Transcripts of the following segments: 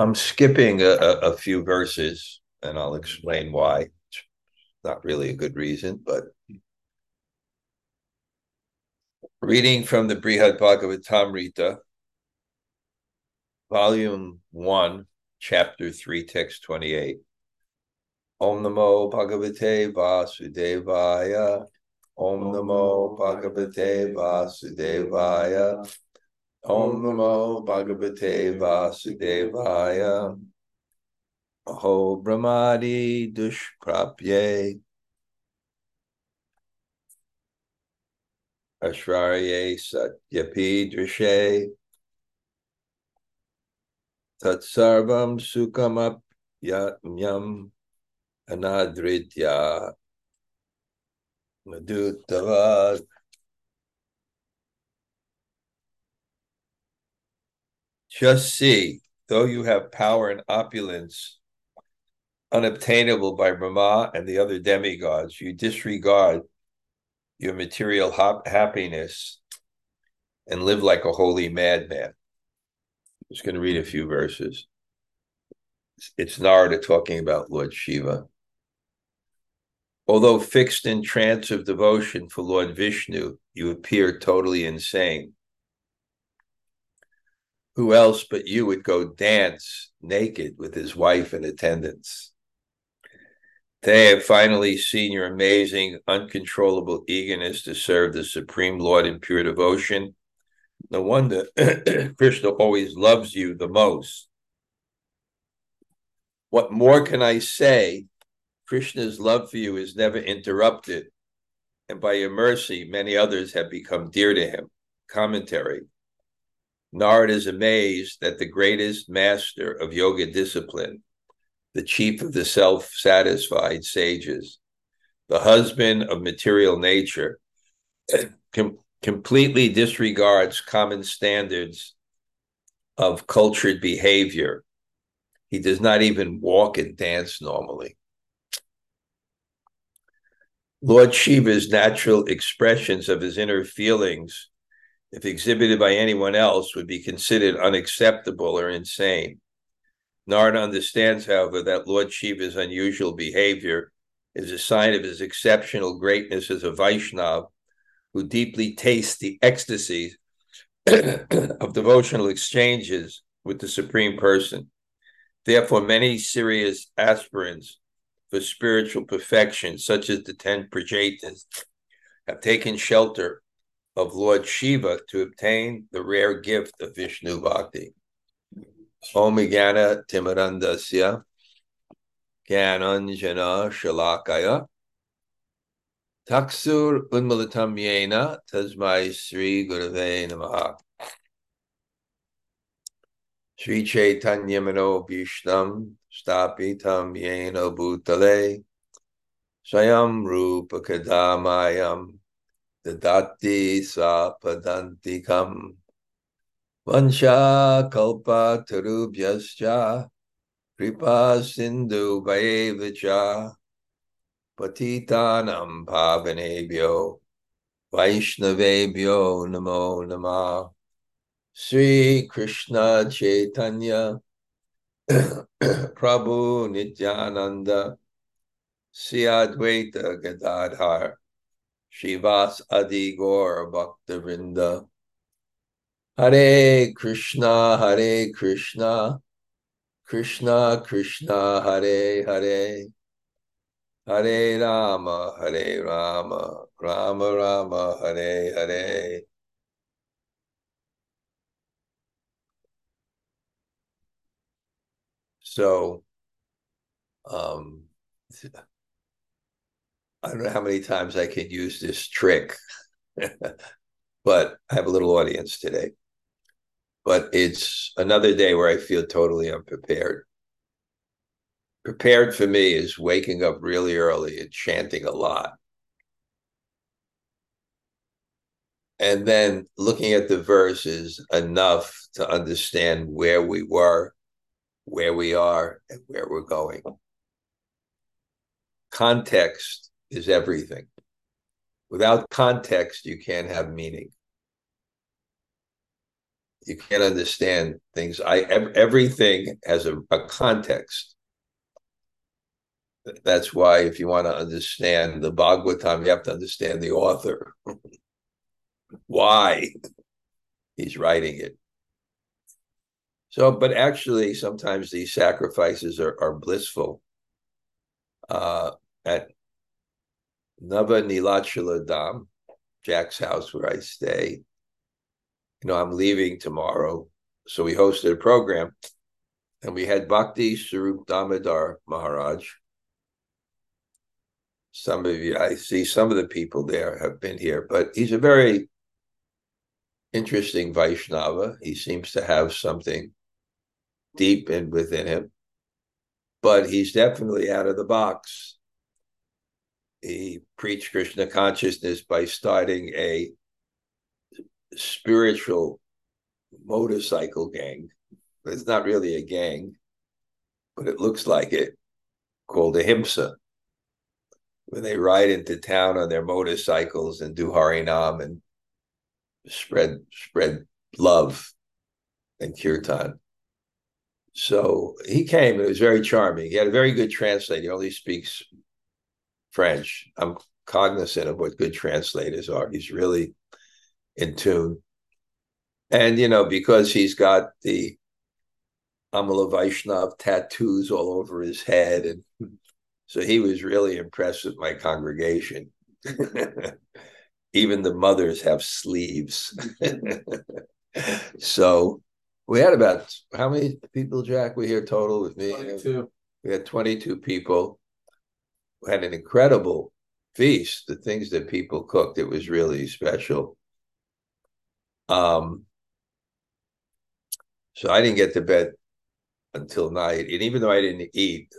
I'm skipping a, a, few verses and I'll explain why. It's not really a good reason, but reading from the Brihad Bhagavatamrita, volume 1, chapter 3, text 28. Om Namo Bhagavate Vasudevaya. Om Namo Bhagavate Vasudevaya. Om Namo Bhagavate Vasudevaya. Aho Brahmadi Dushprapye. Ashrarye Satyapi Drishe. Tatsarvam Sukhamap Yatmyam Anadritya Madhutavad. Just see, though you have power and opulence unobtainable by Brahma and the other demigods, you disregard your material happiness and live like a holy madman. I'm just going to read a few verses. It's Narada talking about Lord Shiva. Although fixed in trance of devotion for Lord Vishnu, you appear totally insane. Who else but you would go dance naked with his wife in attendance? They have finally seen your amazing, uncontrollable eagerness to serve the Supreme Lord in pure devotion. No wonder Krishna always loves you the most. What more can I say? Krishna's love for you is never interrupted, and by your mercy, many others have become dear to him. Commentary Narad is amazed that the greatest master of yoga discipline, the chief of the self satisfied sages, the husband of material nature, com- completely disregards common standards of cultured behavior. He does not even walk and dance normally. Lord Shiva's natural expressions of his inner feelings if exhibited by anyone else, would be considered unacceptable or insane. Narada understands, however, that Lord Shiva's unusual behavior is a sign of his exceptional greatness as a Vaishnav who deeply tastes the ecstasy of devotional exchanges with the Supreme Person. Therefore, many serious aspirants for spiritual perfection, such as the ten Prachetas, have taken shelter of Lord Shiva to obtain the rare gift of Vishnu Bhakti. Omigana Timarandasya Gyananjana Shalakaya Taksur Unmalatam Yena Tasmai Sri Gurave Namaha Sri Chaitanya Mano Bhishtam Stapitam Yena Bhutale Swayam Rupa Kadamayam dadati swapadantikam vansha kalpa tarubhyascha kripa sindhu vaevacha patitanam pavanebhyo vaishnavebhyo namo namah Sri Krishna Chaitanya Prabhu Nityananda Sri Advaita Gadadhar Shivas Adi Gaur Bhaktavinda. Hare Krishna, Hare Krishna, Krishna Krishna, Hare Hare. Hare Rama, Hare Rama, Rama Rama, Hare Hare. So, um, I don't know how many times I can use this trick, but I have a little audience today. But it's another day where I feel totally unprepared. Prepared for me is waking up really early and chanting a lot. And then looking at the verses enough to understand where we were, where we are, and where we're going. Context is everything. Without context, you can't have meaning. you can't understand things. I everything has a, a context. That's why if you want to understand the Bhagavatam, you have to understand the author. why he's writing it. So, but actually, sometimes these sacrifices are, are blissful. Uh, at Nava Nilachala Dham, Jack's house where I stay, you know, I'm leaving tomorrow. So we hosted a program and we had Bhakti Sarup Damodar Maharaj. Some of you, I see some of the people there have been here, but he's a very interesting Vaishnava. He seems to have something deep in within him, but he's definitely out of the box. He preached Krishna consciousness by starting a spiritual motorcycle gang. It's not really a gang, but it looks like it, called Ahimsa. When they ride into town on their motorcycles and do Harinam and spread spread love and kirtan. So he came and it was very charming. He had a very good translator. He only speaks French. I'm cognizant of what good translators are. He's really in tune. And, you know, because he's got the Amala Vaishnav tattoos all over his head. And so he was really impressed with my congregation. Even the mothers have sleeves. so we had about how many people, Jack, we here total with me? 22. We had 22 people. Had an incredible feast. The things that people cooked, it was really special. Um, so I didn't get to bed until night, and even though I didn't eat,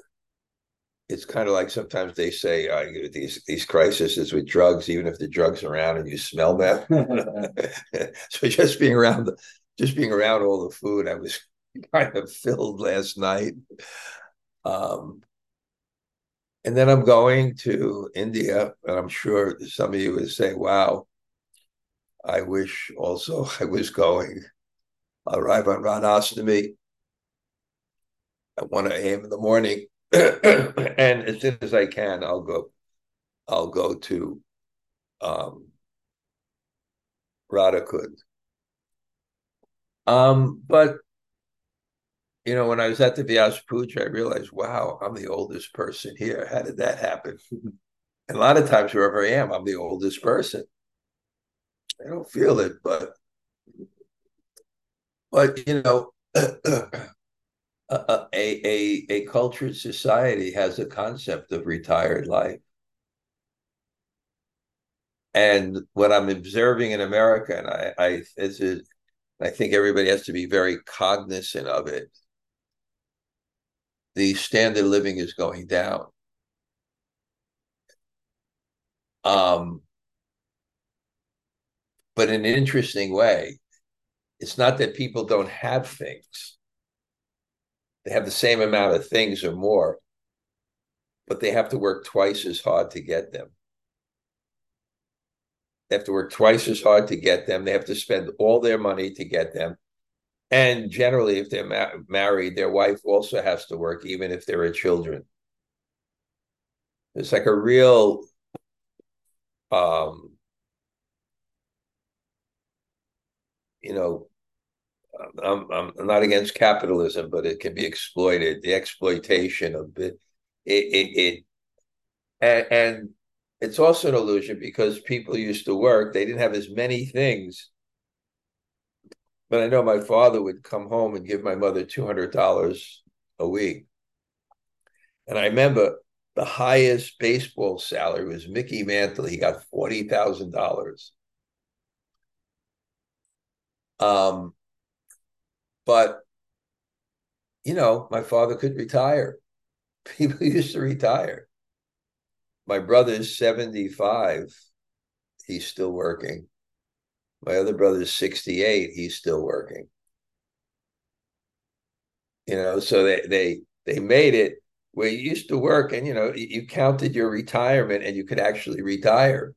it's kind of like sometimes they say uh, these these crises with drugs, even if the drugs are around and you smell them. so just being around the, just being around all the food, I was kind of filled last night. Um, and then I'm going to India, and I'm sure some of you would say, "Wow, I wish also I was going. I'll arrive on Radhastami at 1 a.m. in the morning. and as soon as I can, I'll go. I'll go to um, Radhakund. Um, but you know, when I was at the Vyas Puja, I realized, wow, I'm the oldest person here. How did that happen? and a lot of times, wherever I am, I'm the oldest person. I don't feel it, but but you know, a, a a a cultured society has a concept of retired life. And what I'm observing in America, and I, think everybody has to be very cognizant of it. The standard of living is going down. Um, but in an interesting way. It's not that people don't have things, they have the same amount of things or more, but they have to work twice as hard to get them. They have to work twice as hard to get them. They have to spend all their money to get them. And generally, if they're ma- married, their wife also has to work, even if there are children. It's like a real um, you know, I'm, I'm not against capitalism, but it can be exploited. The exploitation of it, it, it, it and, and it's also an illusion because people used to work; they didn't have as many things. But I know my father would come home and give my mother two hundred dollars a week, and I remember the highest baseball salary was Mickey Mantle. He got forty thousand dollars um, but you know, my father could retire. People used to retire. My brother's 75. He's still working. My other brother's 68. He's still working. You know, so they they they made it where you used to work and you know you counted your retirement and you could actually retire.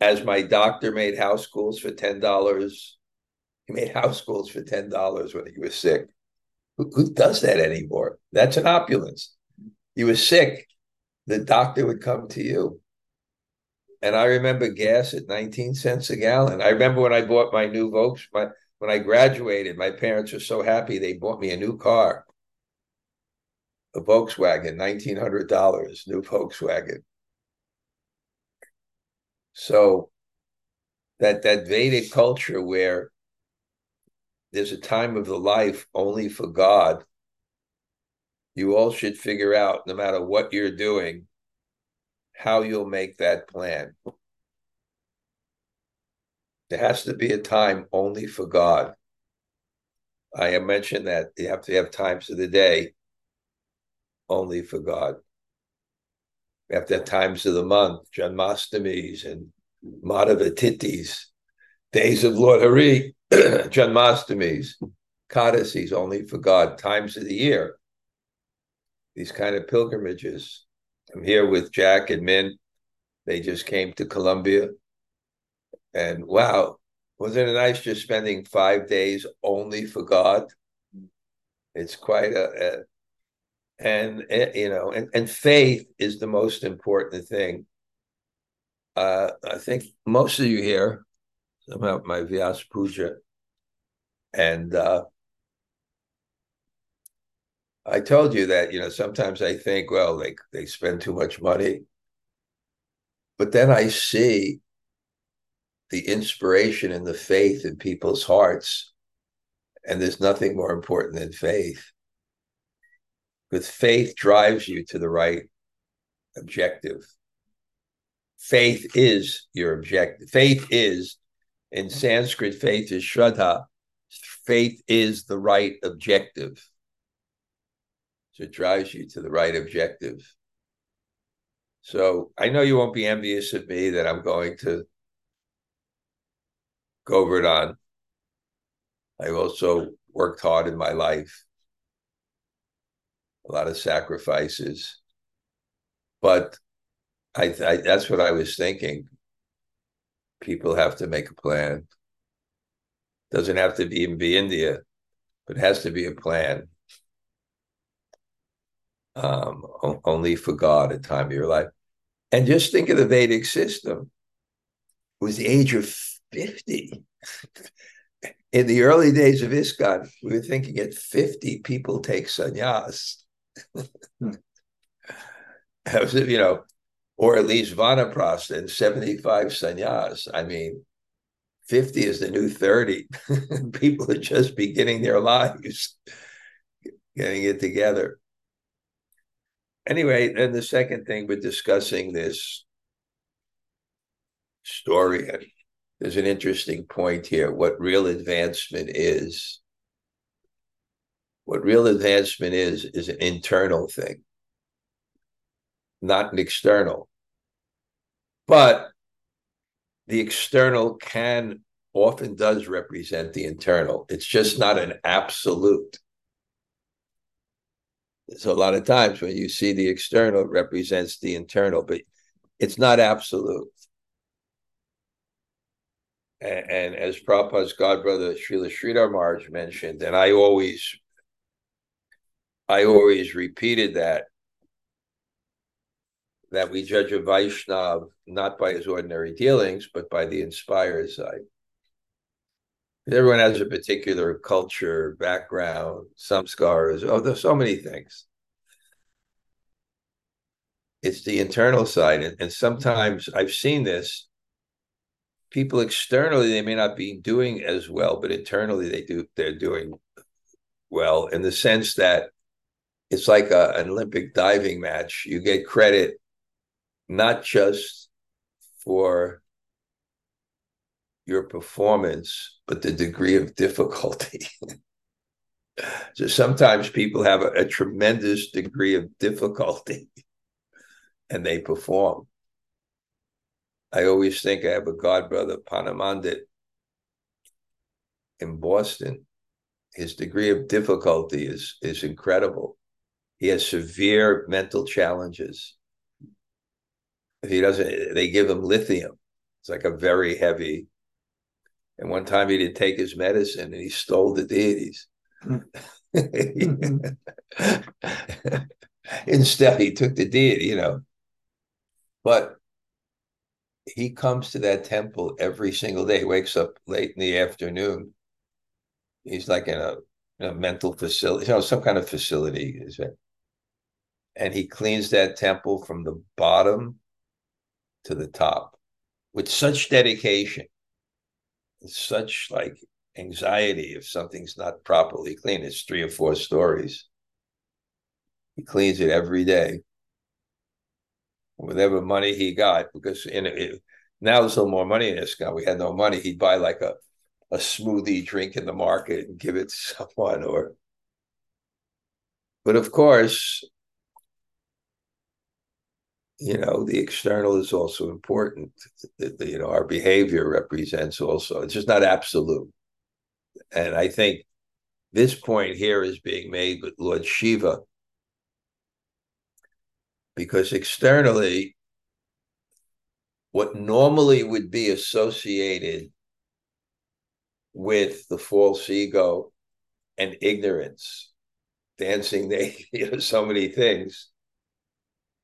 As my doctor made house calls for ten dollars He made house calls for ten dollars when he was sick. Who, who does that anymore? That's an opulence. He was sick. The doctor would come to you. And I remember gas at 19 cents a gallon. I remember when I bought my new Volks, my, when I graduated, my parents were so happy they bought me a new car. A Volkswagen, $1,900, new Volkswagen. So that that Vedic culture where there's a time of the life only for God, you all should figure out, no matter what you're doing, how you'll make that plan. There has to be a time only for God. I have mentioned that you have to have times of the day only for God. You have to have times of the month, Janmastamis and Madhavatitis, days of Lord Hari, Janmastamis, Kadasis only for God, times of the year. These kind of pilgrimages. I'm here with Jack and Min. They just came to Colombia. And wow, wasn't it nice just spending five days only for God? It's quite a, a and eh, you know, and, and faith is the most important thing. Uh, I think most of you here, about my Vyas Puja, and uh, I told you that you know sometimes I think, well, they they spend too much money, but then I see the inspiration and the faith in people's hearts, and there's nothing more important than faith because faith drives you to the right objective. Faith is your objective. Faith is, in Sanskrit, faith is shraddha. Faith is the right objective. So it drives you to the right objective. So I know you won't be envious of me that I'm going to go over it on i've also worked hard in my life a lot of sacrifices. But I, I that's what I was thinking. People have to make a plan. Doesn't have to be, even be India, but it has to be a plan. Um, only for God at time of your life. And just think of the Vedic system. It was the age of 50. In the early days of ISKCON, we were thinking at 50 people take sannyas. you know, or at least Vanaprastha and 75 sannyas. I mean, 50 is the new 30. People are just beginning their lives, getting it together. Anyway, then the second thing we're discussing this story, and there's an interesting point here what real advancement is. What real advancement is, is an internal thing, not an external. But the external can often does represent the internal. It's just not an absolute. So a lot of times when you see the external, it represents the internal, but it's not absolute. And, and as Prabhupada's godbrother Srila Sridhar Maharaj mentioned, and I always I always repeated that that we judge a Vaishnav not by his ordinary dealings, but by the inspired side. Everyone has a particular culture, background, some scars. Oh, there's so many things. It's the internal side. And, and sometimes I've seen this. People externally, they may not be doing as well, but internally they do they're doing well in the sense that it's like a, an Olympic diving match. You get credit not just for your performance, but the degree of difficulty. so sometimes people have a, a, tremendous degree of difficulty and they perform. I always think I have a godbrother, Panamandit, in Boston. His degree of difficulty is is incredible. He has severe mental challenges. If he doesn't, they give him lithium. It's like a very heavy. And one time he didn't take his medicine and he stole the deities. Instead, he took the deity, you know. But he comes to that temple every single day, wakes up late in the afternoon. He's like in a, in a mental facility, you know, some kind of facility, is it? And he cleans that temple from the bottom to the top with such dedication, such like anxiety if something's not properly clean. It's three or four stories. He cleans it every day. Whatever money he got, because in it, now there's a little more money in this guy. We had no money. He'd buy like a, a smoothie drink in the market and give it to someone or but of course, you know, the external is also important. The, the, you know, our behavior represents also, it's just not absolute. And I think this point here is being made with Lord Shiva because externally, what normally would be associated with the false ego and ignorance, dancing naked, you know, so many things.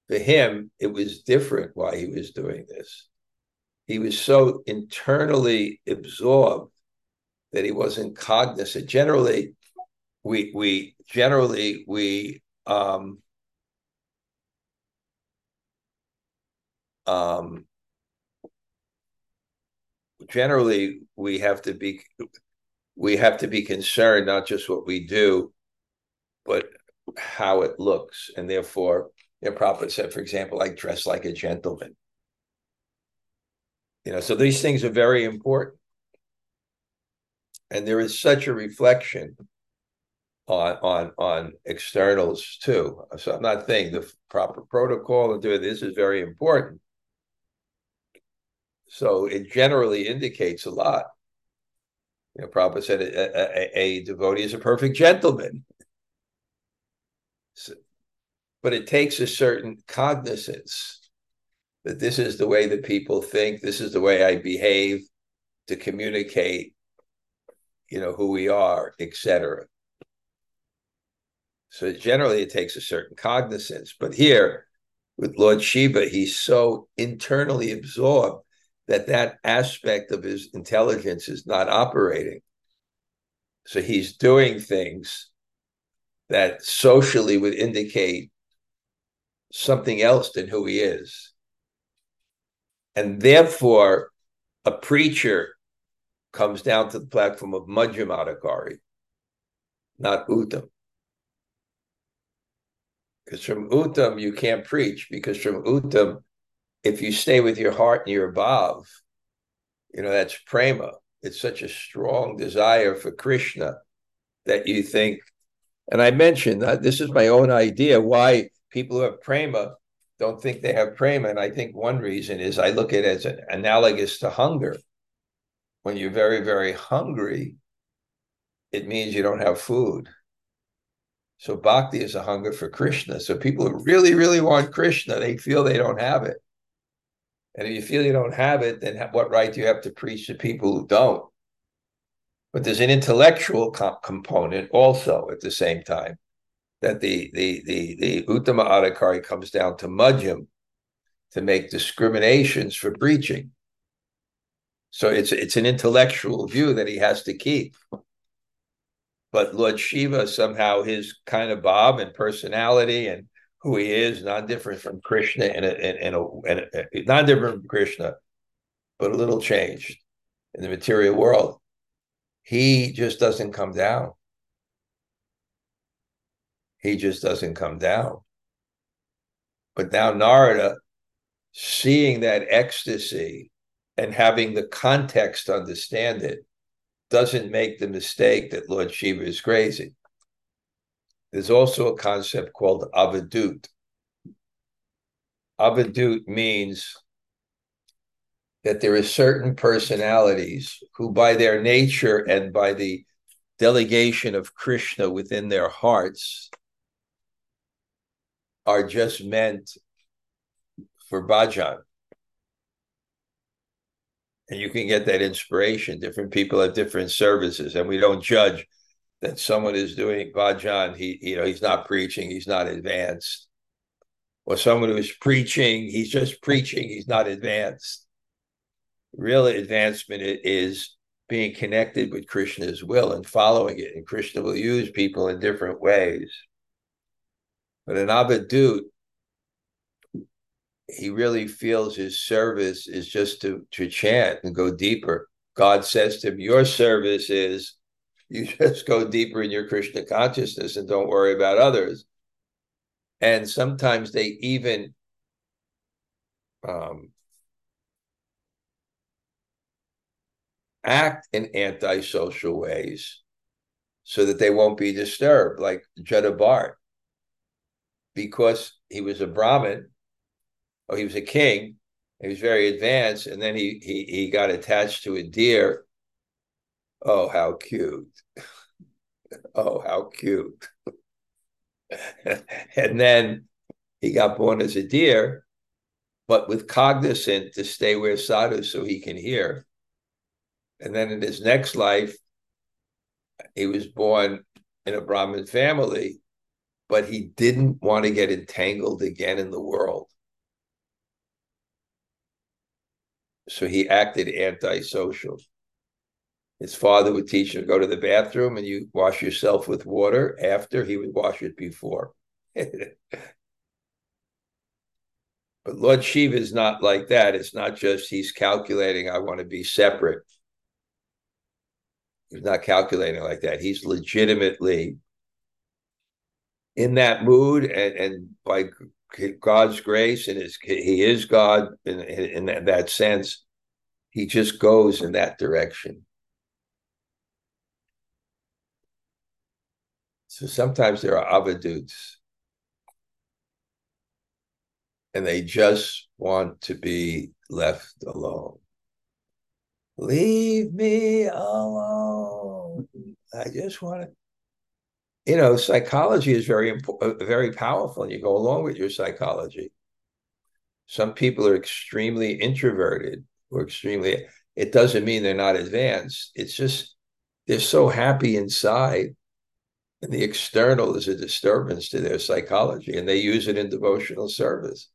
For him, it was different why he was doing this. He was so internally absorbed that he wasn't cognizant. Generally, we we generally we um, um, generally we have to be we have to be concerned not just what we do, but how it looks, and therefore, Prabhupada said, for example, like dress like a gentleman. You know, so these things are very important and there is such a reflection on on on externals too. So I'm not saying the proper protocol and doing this is very important. So it generally indicates a lot. You know, Prabhupada said a, a, a devotee is a perfect gentleman. So, but it takes a certain cognizance that this is the way that people think, this is the way I behave to communicate you know, who we are, etc. So generally it takes a certain cognizance. But here with Lord Shiva, he's so internally absorbed that that aspect of his intelligence is not operating. So he's doing things that socially would indicate something else than who he is. And therefore, a preacher comes down to the platform of Madhyam Adhikari, not Uttam. Because from Uttam, you can't preach, because from Uttam, if you stay with your heart and your bhav, you know, that's prema. It's such a strong desire for Krishna that you think, and I mentioned that this is my own idea why people who have prema don't think they have prema. And I think one reason is I look at it as an analogous to hunger when you're very, very hungry, it means you don't have food. So bhakti is a hunger for Krishna. So people who really, really want Krishna, they feel they don't have it. And if you feel you don't have it, then what right do you have to preach to people who don't? But there's an intellectual component also at the same time that the the the the Uttama Adhikari comes down to Madhyam to make discriminations for preaching. So it's it's an intellectual view that he has to keep. But Lord Shiva somehow his kind of bhav and personality and who he is not different from Krishna and and, a, a, not different from Krishna, but a little changed in the material world. He just doesn't come down. He just doesn't come down. But now Narada, seeing that ecstasy and having the context understand it doesn't make the mistake that Lord Shiva is crazy. There's also a concept called avadut. Avadut means that there are certain personalities who, by their nature and by the delegation of Krishna within their hearts, are just meant for bhajan. and you can get that inspiration. Different people have different services, and we don't judge that someone is doing bhajan. He, you know, he's not preaching. He's not advanced. Or someone who's preaching, he's just preaching. He's not advanced. Real advancement is being connected with Krishna's will and following it. And Krishna will use people in different ways. But an avadut he really feels his service is just to, to chant and go deeper. God says to him, Your service is you just go deeper in your Krishna consciousness and don't worry about others. And sometimes they even um, act in antisocial ways so that they won't be disturbed, like Jada Bharat. Because he was a Brahmin, or he was a king. He was very advanced, and then he he he got attached to a deer. Oh, how cute! oh, how cute! and then he got born as a deer, but with cognizant to stay where sadhu so he can hear. And then in his next life, he was born in a Brahmin family, but he didn't want to get entangled again in the world. So he acted antisocial. His father would teach him go to the bathroom and you wash yourself with water after he would wash it before. but Lord Shiva is not like that. It's not just he's calculating, I want to be separate. He's not calculating like that. He's legitimately in that mood and, and by God's grace and his, he is God in, in, that sense. He just goes in that direction. So sometimes there are avaduts and they just want to be left alone. Leave me alone. I just want to you know, psychology is very uh, very powerful, and you go along with your psychology. Some people are extremely introverted or extremely. It doesn't mean they're not advanced. It's just they're so happy inside, and the external is a disturbance to their psychology, and they use it in devotional service.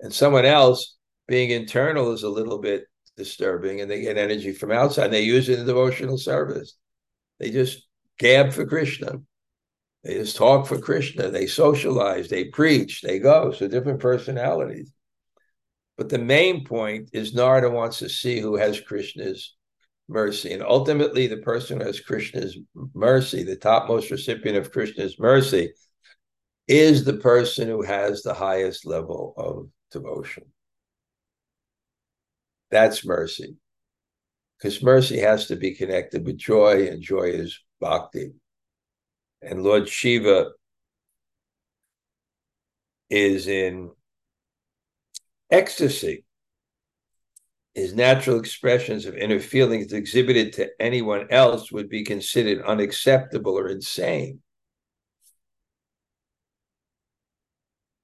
And someone else being internal is a little bit disturbing, and they get energy from outside. And they use it in devotional service. They just gab for Krishna. They just talk for Krishna. They socialize, they preach, they go. So different personalities. But the main point is Narada wants to see who has Krishna's mercy. And ultimately, the person who has Krishna's mercy, the topmost recipient of Krishna's mercy, is the person who has the highest level of devotion. That's mercy. Because mercy has to be connected with joy, and joy is bhakti. And Lord Shiva is in ecstasy. His natural expressions of inner feelings exhibited to anyone else would be considered unacceptable or insane.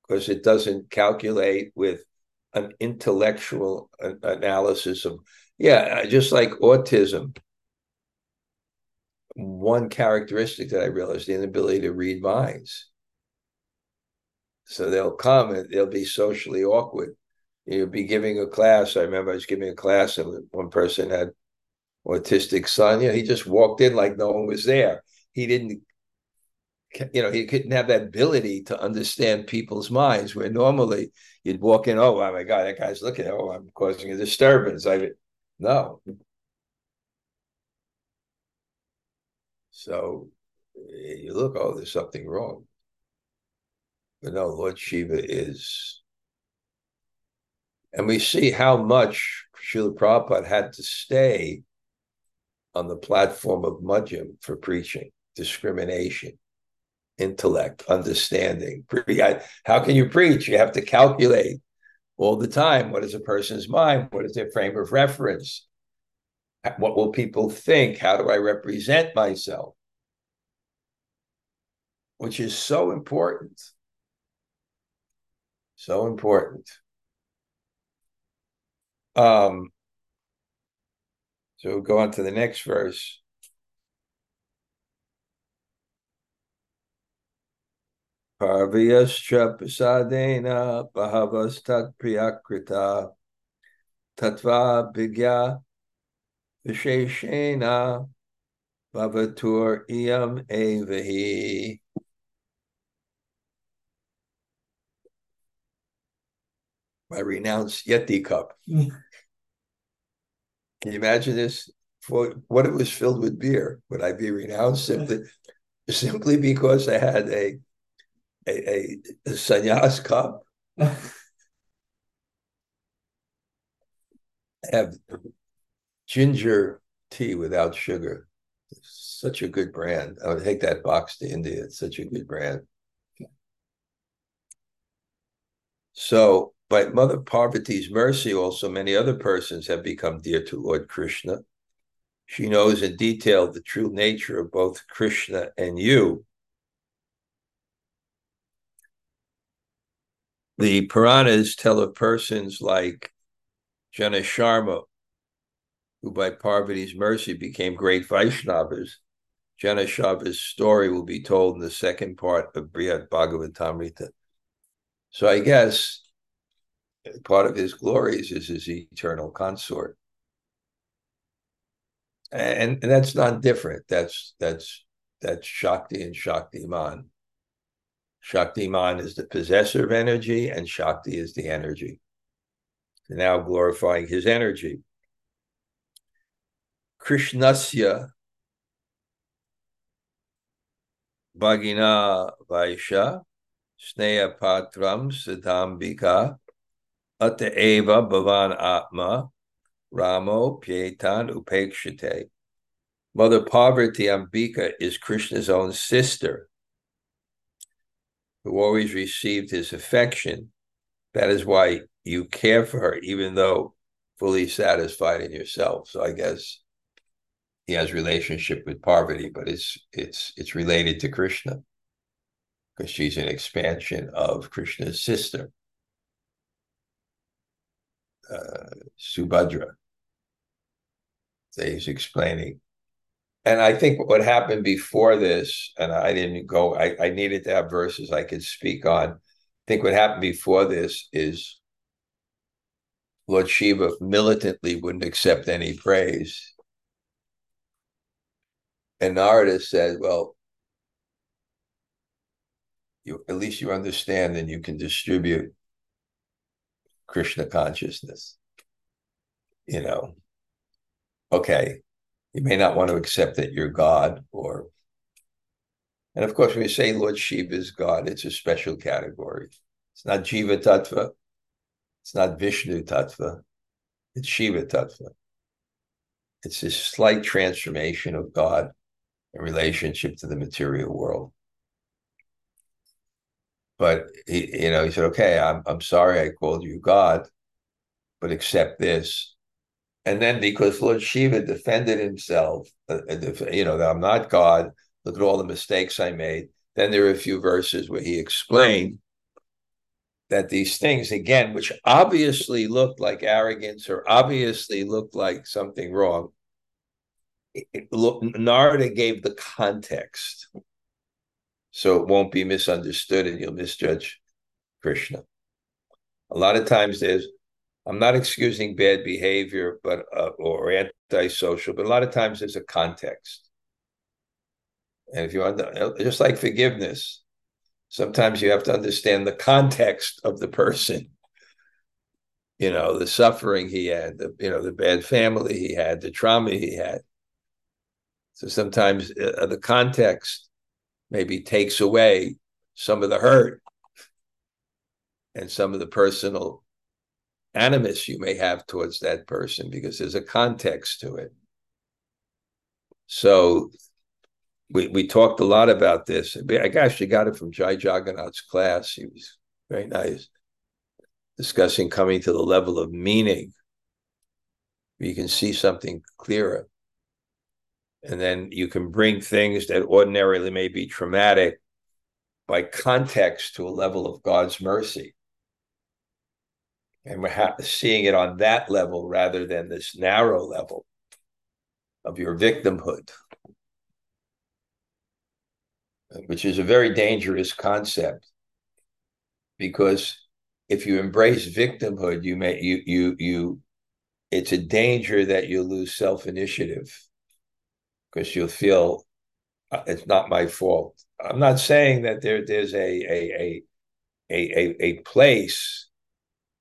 Because it doesn't calculate with an intellectual analysis of, yeah, just like autism one characteristic that I realized the inability to read minds. So they'll come and they'll be socially awkward. You'll be giving a class. I remember I was giving a class and one person had autistic son. You know, he just walked in like no one was there. He didn't, you know, he couldn't have that ability to understand people's minds. Where normally you'd walk in, oh, oh my God, that guy's looking. Oh, I'm causing a disturbance. I no, So eh, you look, oh, there's something wrong. But no, Lord Shiva is. And we see how much Srila Prabhupada had to stay on the platform of Madhyam for preaching, discrimination, intellect, understanding. How can you preach? You have to calculate all the time. What is a person's mind? What is their frame of reference? What will people think? How do I represent myself? Which is so important. So important. Um, So we'll go on to the next verse. Parvyascha prasadena bhavastat priyakrita tatva bhigya visheshena bhavatur iyam evahi. I renounce Yeti cup. Can you imagine this? For what it was filled with beer, would I be renounced simply simply because I had a a, a, a sannyas cup? have ginger tea without sugar. such a good brand. I would take that box to India. It's such a good brand. So by Mother Parvati's mercy, also many other persons have become dear to Lord Krishna. She knows in detail the true nature of both Krishna and you. The Puranas tell of persons like Jana Sharma, who by Parvati's mercy became great Vaishnavas. Jana Sharma's story will be told in the second part of Brihad Bhagavatamrita. So I guess part of his glories is his eternal consort. And, and that's not different. That's that's that's Shakti and Shaktiman. Shaktiman is the possessor of energy, and Shakti is the energy. Now glorifying his energy. Krishnasya Bhagina Vaisha Sneha Patram Siddhambika Ata Eva Bhavan Atma Ramo Pietan Upekshite. Mother Parvati Ambika is Krishna's own sister, who always received his affection. That is why you care for her, even though fully satisfied in yourself. So I guess he has relationship with Parvati, but it's it's it's related to Krishna because she's an expansion of Krishna's sister uh, Subhadra. He's explaining. And I think what happened before this, and I didn't go, I, I needed to have verses I could speak on. I think what happened before this is Lord Shiva militantly wouldn't accept any praise. And Narada said, Well, you at least you understand and you can distribute Krishna consciousness. You know, okay, you may not want to accept that you're God, or, and of course, when you say Lord Shiva is God, it's a special category. It's not Jiva Tattva, it's not Vishnu Tattva, it's Shiva Tattva. It's a slight transformation of God in relationship to the material world but he, you know, he said, "Okay, I'm I'm sorry I called you God, but accept this." And then because Lord Shiva defended himself, uh, uh you know, that I'm not God. Look at all the mistakes I made. Then there are a few verses where he explained that these things, again, which obviously looked like arrogance or obviously looked like something wrong, it, Narada gave the context so it won't be misunderstood and you'll misjudge Krishna. A lot of times there's, I'm not excusing bad behavior, but uh, or antisocial, but a lot of times there's a context. And if you want, just like forgiveness, sometimes you have to understand the context of the person. You know, the suffering he had, the you know, the bad family he had, the trauma he had. So sometimes uh, the context maybe takes away some of the hurt and some of the personal animus you may have towards that person because there's a context to it. So we we talked a lot about this. I actually got it from Jai Jagannath's class. He was very nice, discussing coming to the level of meaning. You can see something clearer and then you can bring things that ordinarily may be traumatic by context to a level of God's mercy. And we're ha- seeing it on that level rather than this narrow level. of your victimhood, which is a very dangerous concept because if you embrace victimhood, you may you you you it's a danger that you'll lose self initiative because you'll feel uh, it's not my fault. I'm not saying that there there's a a a a, a place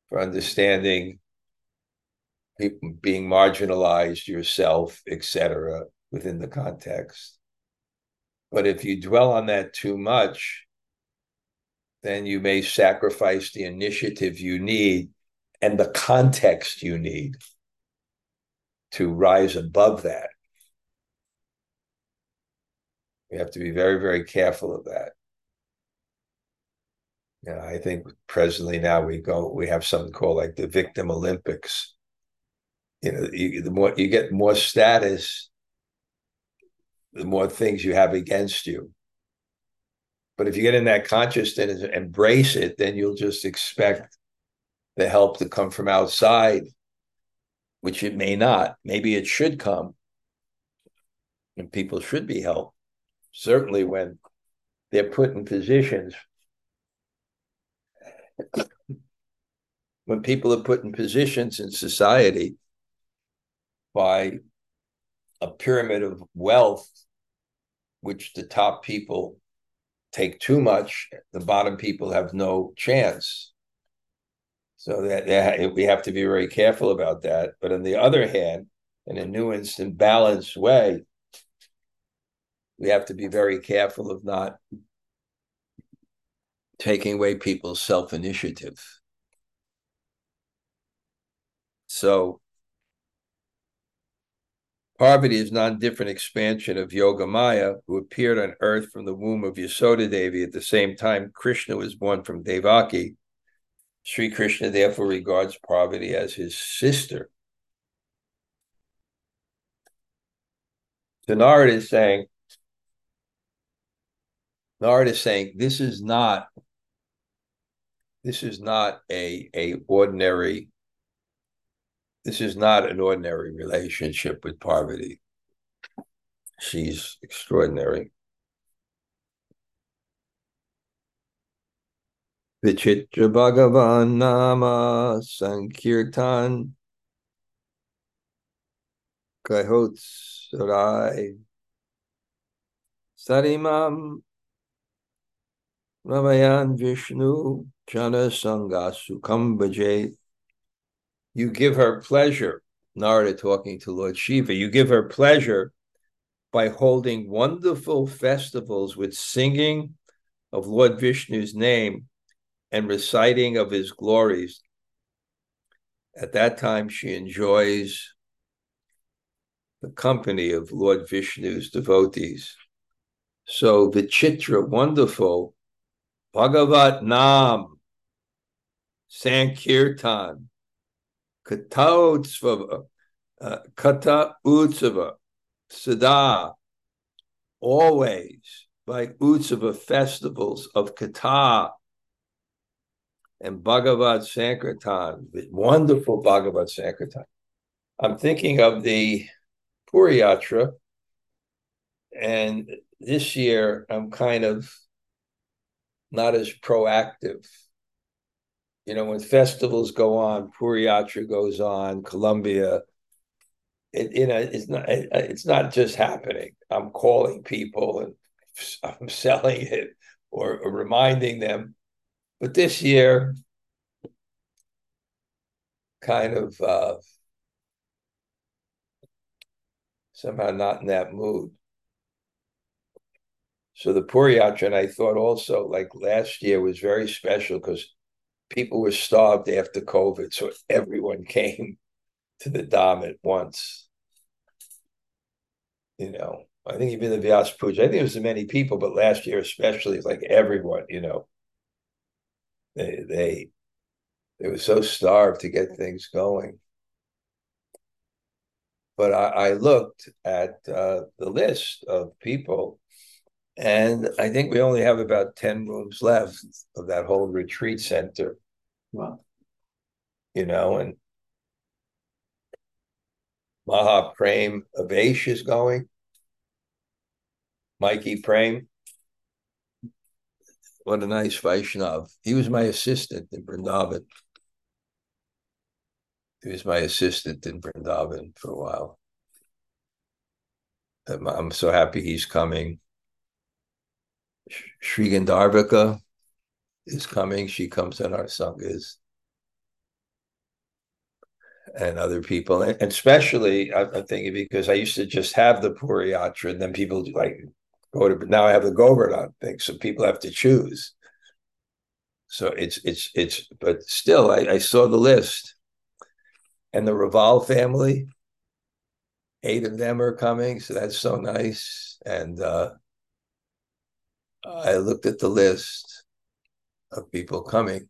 for understanding people being marginalized, yourself, etc., within the context. But if you dwell on that too much, then you may sacrifice the initiative you need and the context you need to rise above that. We have to be very, very careful of that. Know, I think presently now we go, we have something called like the Victim Olympics. You know, you, the more you get more status, the more things you have against you. But if you get in that consciousness and embrace it, then you'll just expect the help to come from outside, which it may not. Maybe it should come. And people should be helped. Certainly when they're put in positions when people are put in positions in society by a pyramid of wealth, which the top people take too much, the bottom people have no chance. So that, that we have to be very careful about that. But on the other hand, in a nuanced and balanced way, we have to be very careful of not taking away people's self initiative. So, Parvati is non-different expansion of Yoga Maya, who appeared on earth from the womb of Yasoda Devi at the same time Krishna was born from Devaki. Sri Krishna therefore regards Parvati as his sister. So Narad is saying, Narad is saying, this is not this is not a a ordinary this is not an ordinary relationship with Parvati. She's extraordinary. Vichitra Bhagavan Nama Sankirtan Kahotsarai Sarimam Ramayan Vishnu Jana Sangasu Kambaje. You give her pleasure. Narada talking to Lord Shiva. You give her pleasure by holding wonderful festivals with singing of Lord Vishnu's name and reciting of his glories. At that time, she enjoys the company of Lord Vishnu's devotees. So, Vichitra, wonderful, Bhagavat Nam, Sankirtan, Kata Utsava, uh, Kata Utsava, Sada, always by Utsava festivals of Kata and Bhagavad Sankirtan, wonderful Bhagavad Sankirtan. I'm thinking of the Puri Yatra, and this year I'm kind of not as proactive. You know, when festivals go on, Puri Yatra goes on, Colombia. It, you know, it's not it's not just happening. I'm calling people and I'm selling it or, or reminding them. But this year, kind of uh, somehow not in that mood. So the Puri Yatra, and I thought also like last year was very special because people were starved after COVID, so everyone came to the Dham at once. You know, I think even the Vyas Puja, I think it was many people, but last year especially, like everyone, you know, they they they were so starved to get things going. But I, I looked at uh, the list of people and I think we only have about 10 rooms left of that whole retreat center. Wow. You know, and Maha Prem Avesh is going. Mikey Prem. What a nice Vaishnav. He was my assistant in Vrindavan. He was my assistant in Vrindavan for a while. I'm so happy he's coming. Sri Gandharvika is coming. She comes in our sanghas. And other people, and especially I'm thinking because I used to just have the Puri Yatra, and then people like go to But now I have the Govardhan thing, so people have to choose. So it's it's it's, but still, I, I saw the list, and the Raval family, eight of them are coming, so that's so nice. And uh, I looked at the list of people coming.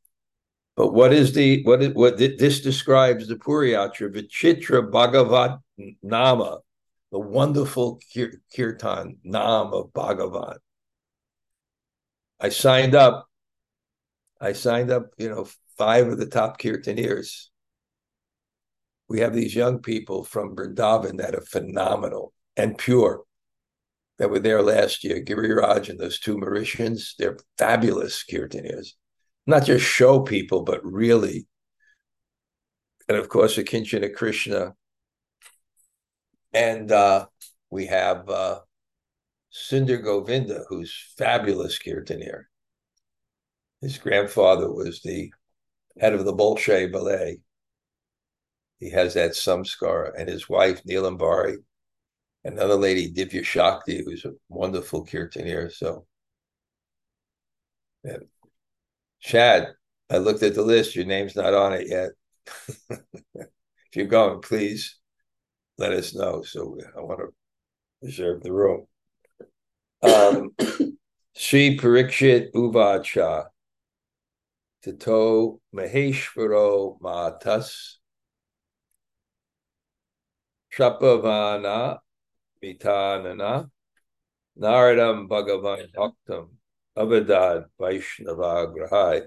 But what is the what is what this describes the Puriyatra Vichitra Bhagavat Nama, the wonderful kir- kirtan Nam of Bhagavan. I signed up. I signed up, you know, five of the top kirtaneers. We have these young people from Vrindavan that are phenomenal and pure that were there last year, Giriraj and those two Mauritians, they're fabulous kirtaniers. Not just show people, but really. And of course, Akinchana Krishna. And uh, we have uh, Govinda, who's fabulous kirtanier. His grandfather was the head of the Bolshoi Ballet. He has that samskara, and his wife, Neelambari, another lady, Divya Shakti, who's a wonderful kirtanier. So, and Chad, I looked at the list. Your name's not on it yet. if you're going, please let us know. So I want to reserve the room. Um, Sri Parikshit Uvacha Tato Maheshwaro Matas Trapavana Mitanana Naradam Bhagavan Bhaktam Avadad Vaishnava Grahai.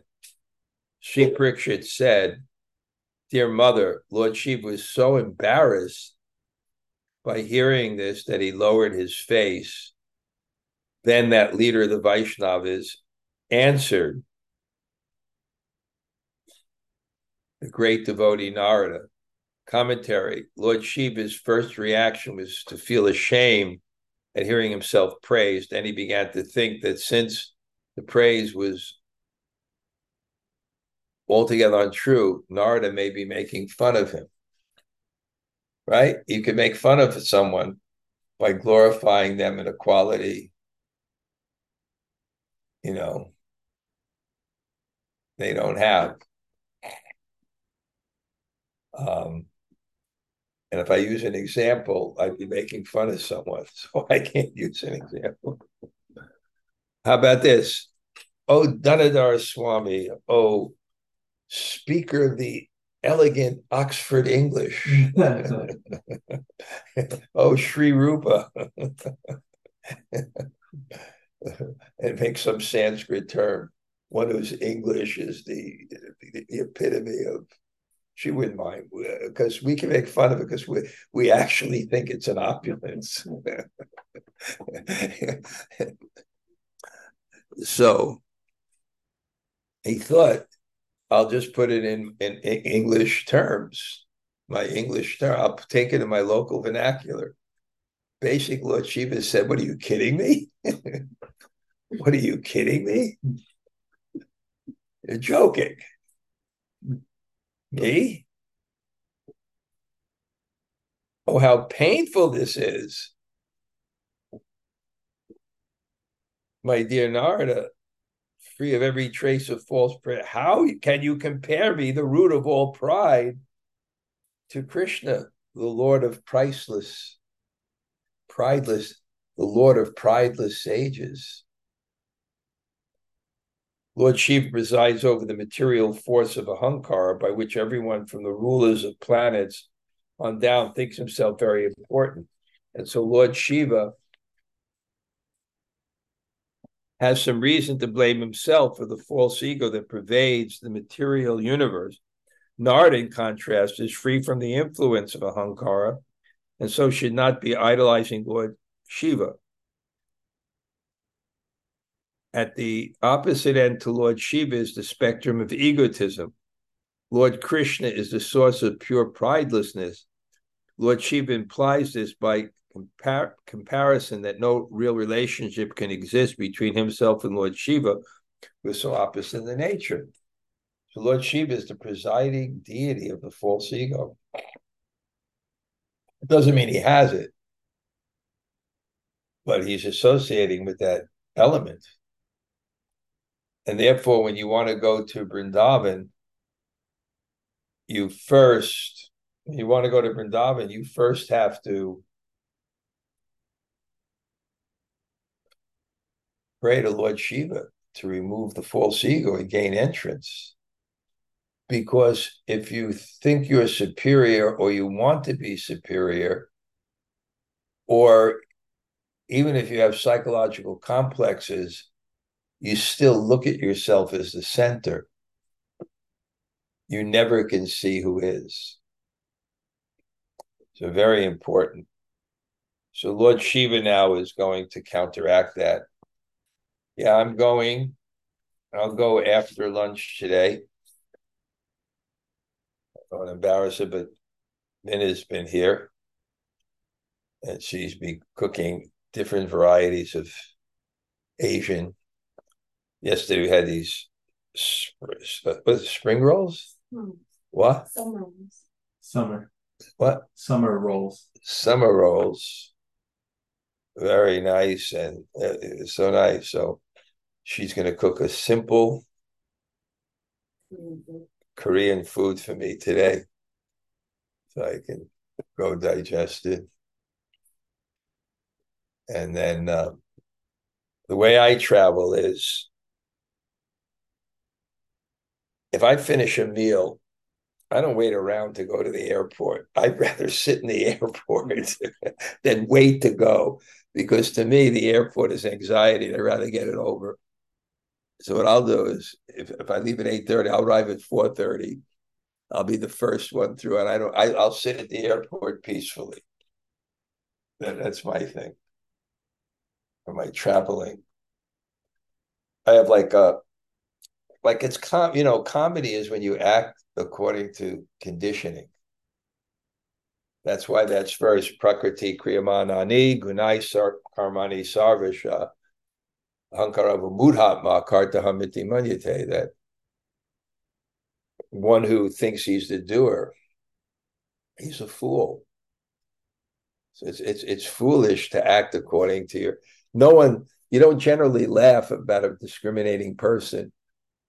Sri Parikshit said, Dear mother, Lord Shiva was so embarrassed by hearing this that he lowered his face. Then that leader of the Vaishnavas answered the great devotee Narada. Commentary Lord Shiva's first reaction was to feel ashamed at hearing himself praised. and he began to think that since the praise was altogether untrue, Narada may be making fun of him. Right? You can make fun of someone by glorifying them in a quality, you know, they don't have. Um, and if I use an example, I'd be making fun of someone. So I can't use an example. How about this? Oh, Dhanurdhara Swami, oh, speaker of the elegant Oxford English. oh, Sri Rupa. and make some Sanskrit term. One whose English is the, the, the epitome of she wouldn't mind uh, because we can make fun of it because we we actually think it's an opulence. so he thought, I'll just put it in, in, in English terms, my English term. I'll take it in my local vernacular. Basic Lord Shiva said, What are you kidding me? what are you kidding me? You're joking. Me? Oh, how painful this is. My dear Narada, free of every trace of false pride. How can you compare me, the root of all pride, to Krishna, the Lord of priceless, prideless, the Lord of prideless sages? Lord Shiva presides over the material force of Ahankara, by which everyone from the rulers of planets on down thinks himself very important. And so Lord Shiva has some reason to blame himself for the false ego that pervades the material universe. Nard, in contrast, is free from the influence of Ahankara and so should not be idolizing Lord Shiva. At the opposite end to Lord Shiva is the spectrum of egotism. Lord Krishna is the source of pure pridelessness. Lord Shiva implies this by compar- comparison that no real relationship can exist between himself and Lord Shiva, who is so opposite in nature. So Lord Shiva is the presiding deity of the false ego. It doesn't mean he has it, but he's associating with that element. And therefore, when you want to go to Vrindavan, you first, when you want to go to Vrindavan, you first have to pray to Lord Shiva to remove the false ego and gain entrance. Because if you think you're superior or you want to be superior, or even if you have psychological complexes, you still look at yourself as the center. You never can see who is. So, very important. So, Lord Shiva now is going to counteract that. Yeah, I'm going. I'll go after lunch today. I don't embarrass her, but Minna's been here. And she's been cooking different varieties of Asian Yesterday we had these what spring rolls? Hmm. What? Summer. Summer. What? Summer rolls. Summer rolls. Very nice and uh, so nice. So she's going to cook a simple mm-hmm. Korean food for me today, so I can go digest it. And then uh, the way I travel is if I finish a meal, I don't wait around to go to the airport. I'd rather sit in the airport than wait to go because to me, the airport is anxiety. I'd rather get it over. So what I'll do is if, if I leave at 8.30, I'll arrive at 4.30. I'll be the first one through and I don't I, I'll sit at the airport peacefully. That, that's my thing. For my traveling. I have like a like it's com you know comedy is when you act according to conditioning. That's why that's first prakriti kriyamanani gunai sar karmani sarvasha hankarava mudhatma kartahamiti manyate that one who thinks he's the doer he's a fool. So it's it's it's foolish to act according to your no one you don't generally laugh about a discriminating person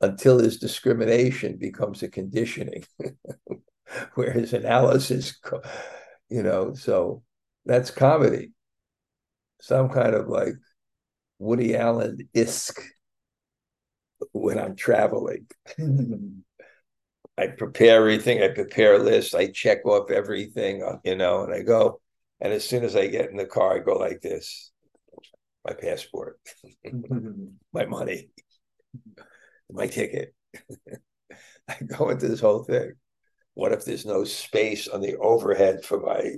until his discrimination becomes a conditioning, where his analysis, you know, so that's comedy. Some kind of like Woody Allen isk when I'm traveling. I prepare everything. I prepare a list. I check off everything, uh, you know, and I go. And as soon as I get in the car, I go like this my passport, my money my ticket. I go into this whole thing. What if there's no space on the overhead for my,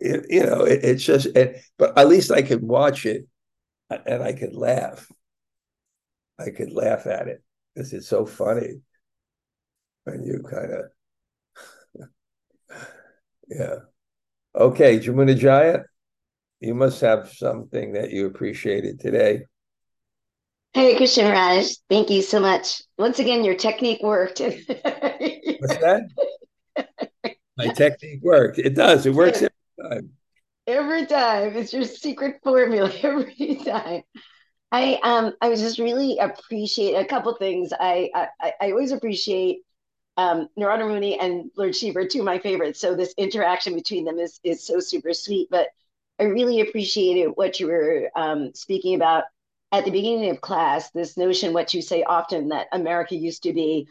it, you know, it, it's just, it, but at least I could watch it and I could laugh. I could laugh at it because it's so funny when you kind of, yeah. Okay, Jamuna Jaya, you must have something that you appreciated today. Hey, Krishna Raj, thank you so much. Once again, your technique worked. What's that? My technique worked. It does. It works every time. Every time. It's your secret formula every time. I um I was just really appreciate a couple things. I I, I always appreciate um Narada Muni and Lord Shiva, two of my favorites. So this interaction between them is is so super sweet. But I really appreciated what you were um, speaking about at the beginning of class this notion, what you say often, that America used to be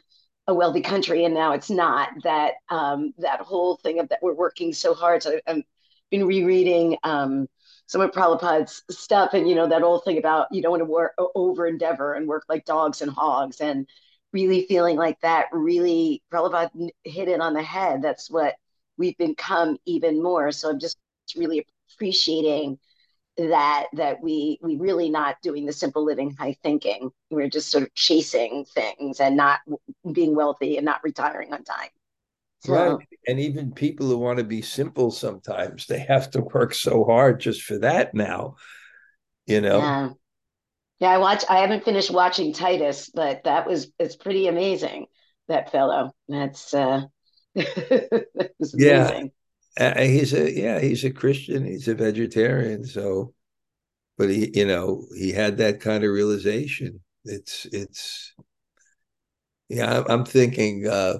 a wealthy country and now it's not. That um, that whole thing of that we're working so hard. So I've been rereading um, some of Prabhupada's stuff, and you know that old thing about you don't want to work over endeavor and work like dogs and hogs, and really feeling like that. Really, Prabhupada hit it on the head. That's what we've become even more. So I'm just really appreciating that that we we really not doing the simple living high thinking. We're just sort of chasing things and not being wealthy and not retiring on time. So, right. And even people who want to be simple sometimes they have to work so hard just for that now you know? Yeah. Yeah i watch i haven't finished watching titus but that was it's pretty amazing that fellow. That's uh yeah uh, he's a yeah he's a christian he's a vegetarian so but he you know he had that kind of realization. It's it's yeah i'm, thinking uh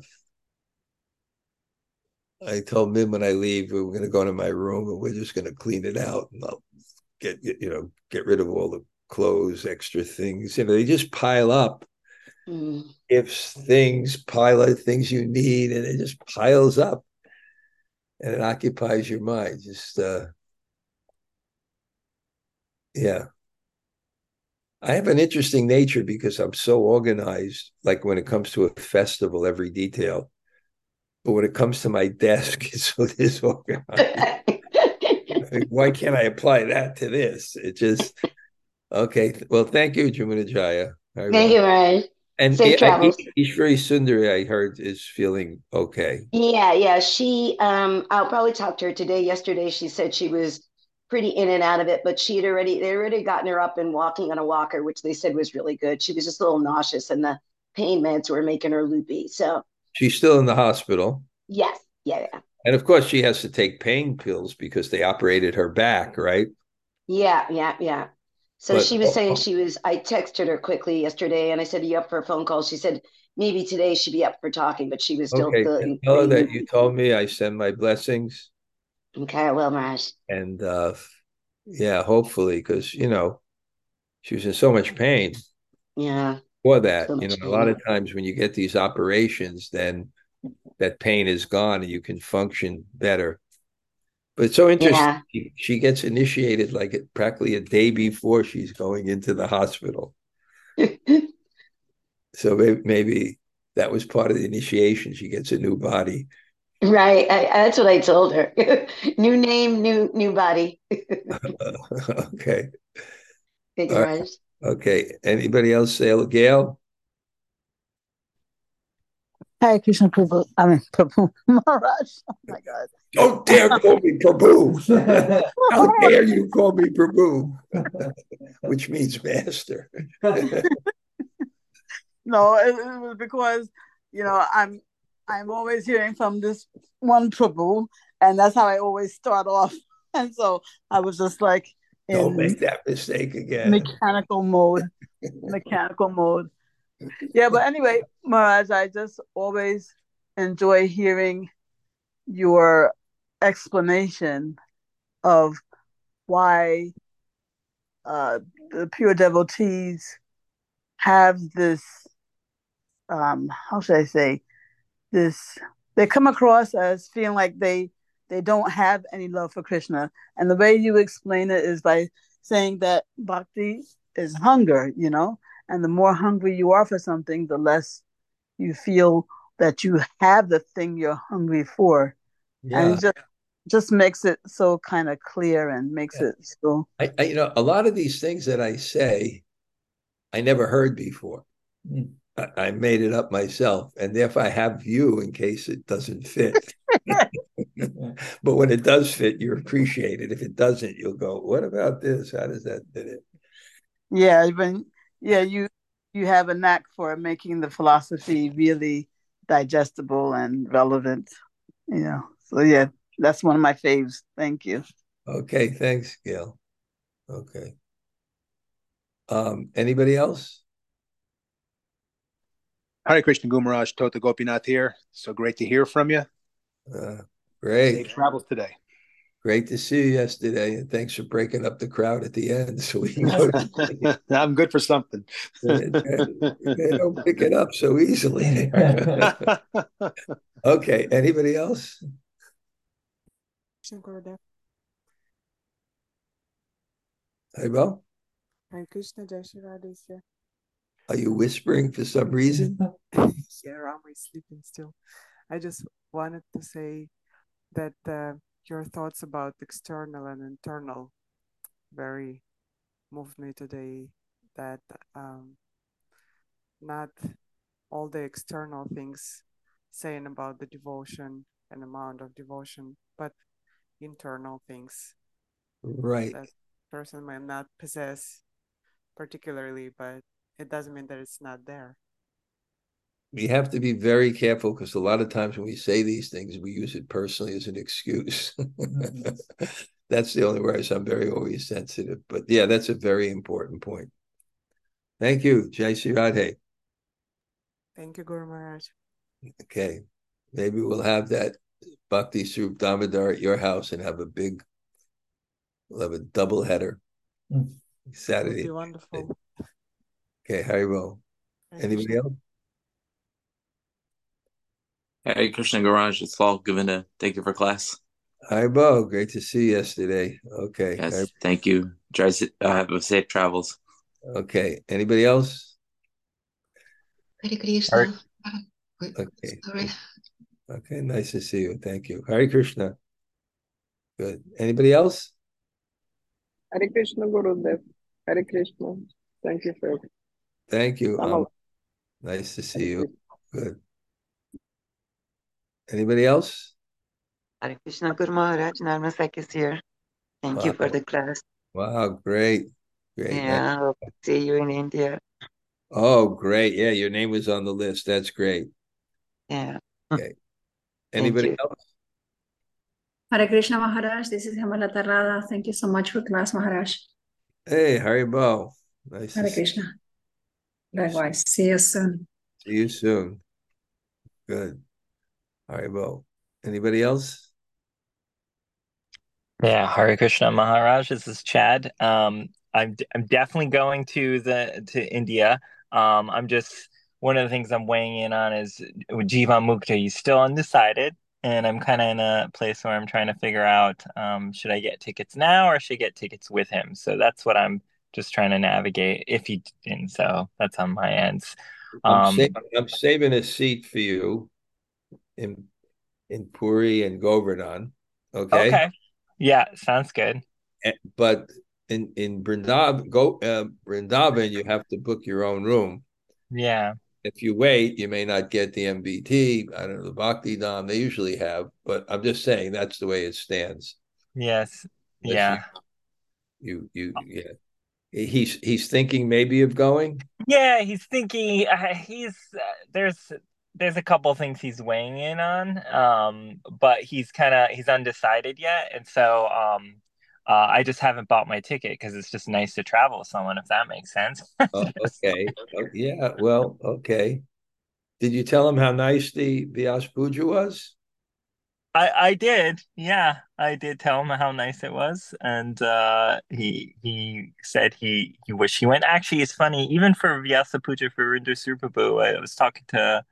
i told Min when i leave we we're going to go into my room and we're just going to clean it out and i'll get you know get rid of all the clothes extra things you know they just pile up. Mm. if things pile up things you need and it just piles up and it occupies your mind. Just uh, yeah. I have an interesting nature because I'm so organized, like when it comes to a festival, every detail. But when it comes to my desk, it's so disorganized. Why can't I apply that to this? It just okay. Well, thank you, Jamuna Jaya. Thank you, Raj. And Safe travels. Ishwari Sundari, I heard, is feeling okay. Yeah, yeah. She, um, I'll probably talk to her today. Yesterday, she said she was pretty in and out of it, but she'd already, they already gotten her up and walking on a walker, which they said was really good. She was just a little nauseous, and the pain meds were making her loopy. So she's still in the hospital. Yes. Yeah. Yeah. And of course, she has to take pain pills because they operated her back, right? Yeah. Yeah. Yeah. So but, she was saying she was. I texted her quickly yesterday, and I said, "Are you up for a phone call?" She said, "Maybe today she'd be up for talking, but she was still." Okay, feeling, tell her that you told me. I send my blessings. Okay, well, Maraj. And uh, yeah, hopefully, because you know, she was in so much pain. Yeah. For that, so you know, pain. a lot of times when you get these operations, then that pain is gone and you can function better. But it's so interesting. Yeah. She, she, gets initiated like practically a day before she's going into the hospital. so maybe, maybe, that was part of the initiation. She gets a new body. Right. I, that's what I told her. new name, new new body. okay. Right. Okay. Anybody else say Gail? Hare Krishna Prabhu. I mean Prabhu Maharaj. Oh my God. Don't dare call me Prabhu. How dare you call me Prabhu? Which means master. no, it, it, was because you know I'm I'm always hearing from this one Prabhu, and that's how I always start off. And so I was just like, don't make that mistake again. Mechanical mode. mechanical mode. Yeah, but anyway, Maharaj, I just always enjoy hearing your explanation of why uh, the pure devotees have this um, how should I say this they come across as feeling like they they don't have any love for Krishna. And the way you explain it is by saying that bhakti is hunger, you know, and the more hungry you are for something, the less you feel that you have the thing you're hungry for. Yeah. And just just makes it so kind of clear and makes yeah. it so I, I, you know a lot of these things that I say I never heard before. Mm. I, I made it up myself, and therefore I have you in case it doesn't fit. but when it does fit, you appreciate it. If it doesn't, you'll go, "What about this? How does that fit it?" Yeah, even yeah, you you have a knack for making the philosophy really digestible and relevant. You know, so yeah, that's one of my faves. Thank you. Okay, thanks, Gail. Okay. Um, anybody else? Hare Krishna Gumaraj, Tota Gopinath here. So great to hear from you. Uh, great. Safe travels today. Great to see you yesterday, and thanks for breaking up the crowd at the end. So we know I'm good for something. they don't pick it up so easily. okay. Anybody else? Hey, Bo. Hare Krishna Jai Are you whispering for some reason? yeah, I'm sleeping still. I just wanted to say that uh, your thoughts about external and internal very moved me today. That um, not all the external things saying about the devotion and amount of devotion, but internal things Right. that person might not possess particularly, but it doesn't mean that it's not there. We have to be very careful because a lot of times when we say these things, we use it personally as an excuse. that's the only way I'm very always sensitive. But yeah, that's a very important point. Thank you, Jai Sri Radhe. Thank you, Guru Maharaj. Okay. Maybe we'll have that Bhakti Soup Damodar at your house and have a big, we'll have a double header Mm. It would Saturday. be wonderful. Okay, Haribol. Hare Anybody else? Hey, Krishna Garage, it's Paul Govinda. Thank you for class. Haribol, great to see you yesterday. Okay. Yes, Har- thank you. Drive, uh, have safe travels. Okay. Anybody else? Hare Krishna. Wait, Okay. Sorry. Okay, nice to see you. Thank you. Hare Krishna. Good. Anybody else? Hare Krishna Gurudev. Hare Krishna. Thank you for Thank you. Um, nice to see you. Good. Anybody else? Hare Krishna Guru Maharaj, Narmasak is here. Thank you for the class. Wow, great. Great. Nice. Yeah, hope to see you in India. Oh, great. Yeah, your name was on the list. That's great. Yeah. Okay. Anybody else? Hare Krishna Maharaj, this is Hemalata Radha. Thank you so much for class, Maharaj. Hey, Haribol. Nice to Hare see Krishna. Likewise. See you soon. see you soon. Good. Haribol. Anybody else? Yeah, Hare Krishna Maharaj. This is Chad. Um, I'm I'm definitely going to the to India. Um, I'm just one of the things I'm weighing in on is Jivan Mukta. He's still undecided, and I'm kind of in a place where I'm trying to figure out um, should I get tickets now or should I get tickets with him? So that's what I'm just trying to navigate. If he didn't, so that's on my ends. I'm, Um, sa- I'm saving a seat for you in in Puri and Govardhan. Okay. okay. Yeah, sounds good. Eh, But in in Vrindavan, go uh, Vrindavan, you have to book your own room. Yeah. If you wait, you may not get the MVT. I don't know the Bhakti Dham. They usually have, but I'm just saying that's the way it stands. Yes. Yeah. You you, you yeah. He's he's thinking maybe of going. Yeah, he's thinking uh, he's uh, there's there's a couple things he's weighing in on, um, but he's kind of he's undecided yet, and so um, uh, I just haven't bought my ticket because it's just nice to travel with someone, if that makes sense. Oh, okay. Yeah. Well, okay. Did you tell him how nice the Vyas Puja was? I I did, yeah, I did tell him how nice it was, and uh, he he said he he wished he went. Actually, it's funny, even for Vyasa Puja for Rinder Surbabu, I was talking to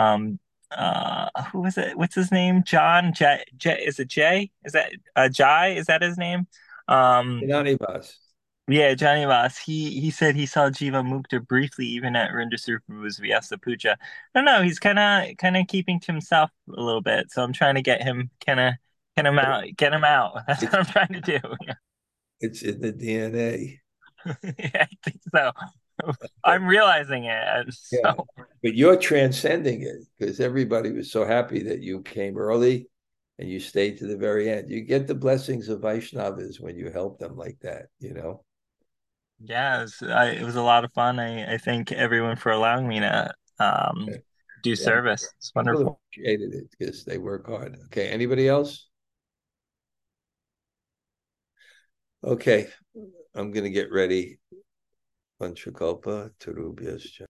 um uh who was it? What's his name? John J J is it Jay? Is that uh Jai? Is that his name? Um Inanivas. yeah, Johnny Voss. He he said he saw Jiva Mukta briefly even at Rinder Surbabu's Vyasa Puja. I don't know, he's kind of kind of keeping to himself a little bit, so I'm trying to get him kind of get him out, get him out. That's what I'm trying to do. It's in the DNA. Yeah, I think so. I'm realizing it. and Yeah. But you're transcending it because everybody was so happy that you came early and you stayed to the very end. You get the blessings of Vaishnavas when you help them like that, you know? yeah, it was, I, it was a lot of fun. I, I thank everyone for allowing me to um do Yeah. service. It's wonderful. People appreciated it because they work hard. Okay, anybody else? Okay, I'm gonna get ready. Vanchakalpa Tarubhyascha.